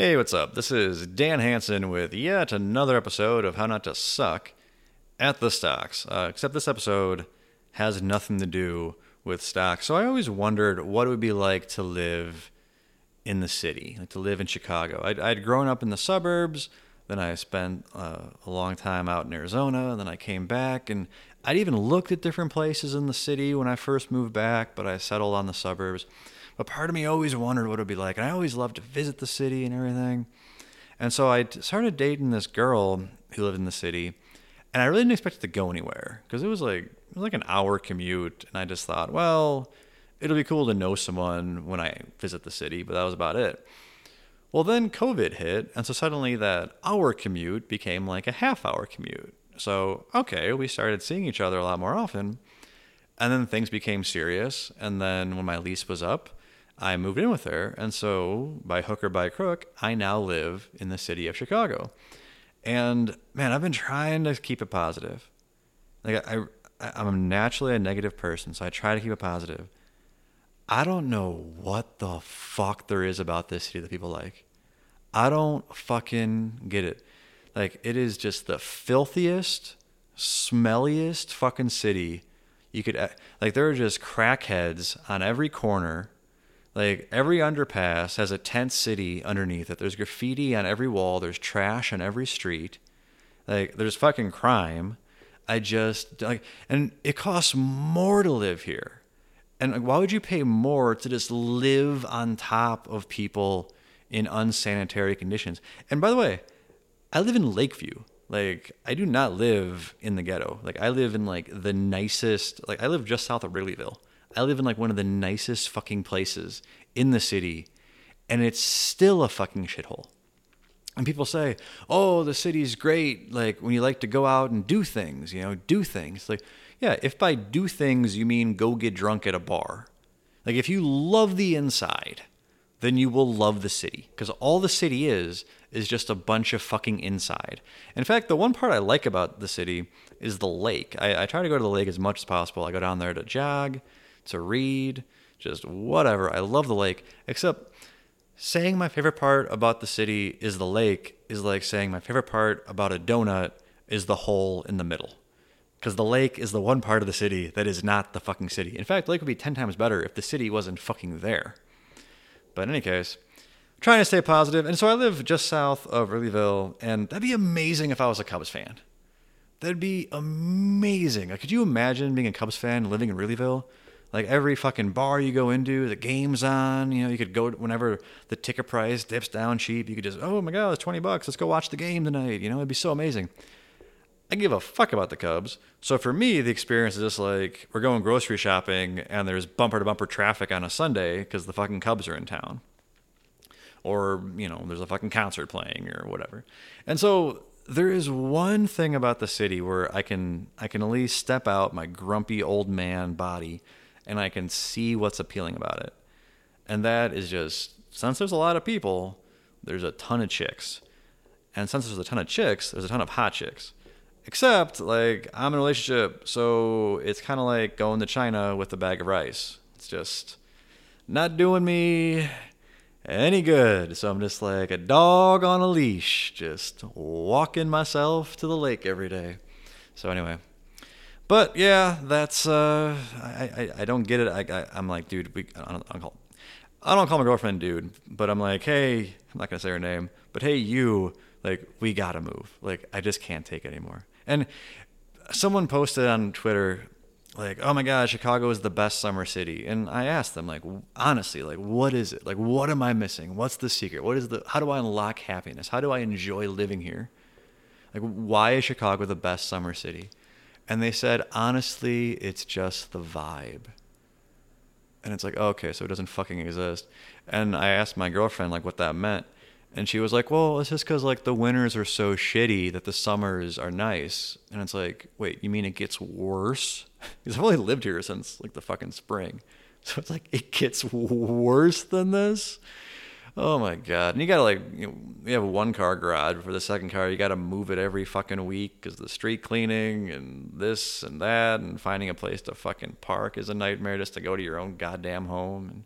Hey, what's up? This is Dan Hanson with yet another episode of How Not to Suck at the Stocks. Uh, except this episode has nothing to do with stocks. So I always wondered what it would be like to live in the city, like to live in Chicago. I'd, I'd grown up in the suburbs, then I spent uh, a long time out in Arizona, then I came back, and I'd even looked at different places in the city when I first moved back, but I settled on the suburbs. But part of me always wondered what it would be like. And I always loved to visit the city and everything. And so I started dating this girl who lived in the city. And I really didn't expect it to go anywhere because it was like it was like an hour commute. And I just thought, well, it'll be cool to know someone when I visit the city. But that was about it. Well, then COVID hit. And so suddenly that hour commute became like a half hour commute. So, okay, we started seeing each other a lot more often. And then things became serious. And then when my lease was up, I moved in with her. And so, by hook or by crook, I now live in the city of Chicago. And man, I've been trying to keep it positive. Like, I, I'm naturally a negative person, so I try to keep it positive. I don't know what the fuck there is about this city that people like. I don't fucking get it. Like, it is just the filthiest, smelliest fucking city you could. Like, there are just crackheads on every corner like every underpass has a tent city underneath it. There's graffiti on every wall. There's trash on every street. Like there's fucking crime. I just like, and it costs more to live here. And like, why would you pay more to just live on top of people in unsanitary conditions? And by the way, I live in Lakeview. Like I do not live in the ghetto. Like I live in like the nicest. Like I live just south of Wrigleyville. I live in like one of the nicest fucking places in the city, and it's still a fucking shithole. And people say, "Oh, the city's great." Like when you like to go out and do things, you know, do things. Like, yeah, if by do things you mean go get drunk at a bar, like if you love the inside, then you will love the city because all the city is is just a bunch of fucking inside. In fact, the one part I like about the city is the lake. I, I try to go to the lake as much as possible. I go down there to jog to read, just whatever. I love the lake, except saying my favorite part about the city is the lake is like saying my favorite part about a donut is the hole in the middle. Because the lake is the one part of the city that is not the fucking city. In fact, the lake would be 10 times better if the city wasn't fucking there. But in any case, trying to stay positive. And so I live just south of Wrigleyville, and that'd be amazing if I was a Cubs fan. That'd be amazing. Could you imagine being a Cubs fan living in Wrigleyville? Like every fucking bar you go into, the game's on. You know, you could go whenever the ticket price dips down cheap. You could just, oh my god, it's twenty bucks. Let's go watch the game tonight. You know, it'd be so amazing. I give a fuck about the Cubs. So for me, the experience is just like we're going grocery shopping and there's bumper to bumper traffic on a Sunday because the fucking Cubs are in town. Or, you know, there's a fucking concert playing or whatever. And so there is one thing about the city where I can I can at least step out my grumpy old man body and I can see what's appealing about it. And that is just since there's a lot of people, there's a ton of chicks. And since there's a ton of chicks, there's a ton of hot chicks. Except like I'm in a relationship, so it's kind of like going to China with a bag of rice. It's just not doing me any good. So I'm just like a dog on a leash, just walking myself to the lake every day. So anyway, but yeah, that's uh, I, I, I don't get it. I, I am like, dude, we I don't, call I don't call my girlfriend dude, but I'm like, hey, I'm not gonna say her name, but hey, you, like, we gotta move. Like, I just can't take it anymore. And someone posted on Twitter, like, oh my god, Chicago is the best summer city. And I asked them, like, honestly, like, what is it? Like, what am I missing? What's the secret? What is the? How do I unlock happiness? How do I enjoy living here? Like, why is Chicago the best summer city? And they said, honestly, it's just the vibe. And it's like, oh, okay, so it doesn't fucking exist. And I asked my girlfriend, like, what that meant. And she was like, well, it's just because, like, the winters are so shitty that the summers are nice. And it's like, wait, you mean it gets worse? Because I've only lived here since, like, the fucking spring. So it's like, it gets worse than this? Oh my god! And you gotta like, you, know, you have a one car garage. For the second car, you gotta move it every fucking week because the street cleaning and this and that, and finding a place to fucking park is a nightmare just to go to your own goddamn home. And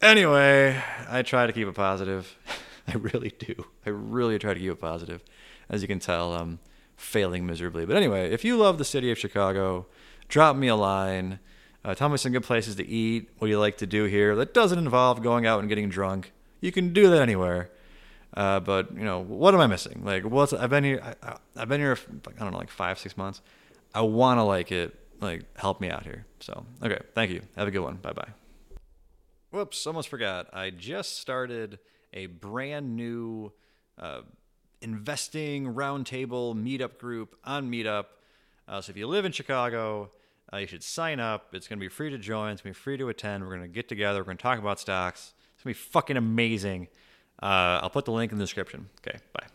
anyway, I try to keep it positive. I really do. I really try to keep it positive. As you can tell, I'm failing miserably. But anyway, if you love the city of Chicago, drop me a line. Uh, tell me some good places to eat. What do you like to do here? That doesn't involve going out and getting drunk. You can do that anywhere. Uh, but you know, what am I missing? Like, what's I've been here? I, have been here. I don't know, like five, six months. I want to like it. Like, help me out here. So, okay, thank you. Have a good one. Bye bye. Whoops, almost forgot. I just started a brand new uh, investing roundtable meetup group on Meetup. Uh, so if you live in Chicago, uh, you should sign up. It's going to be free to join. It's going to be free to attend. We're going to get together. We're going to talk about stocks. It's going to be fucking amazing. Uh, I'll put the link in the description. Okay, bye.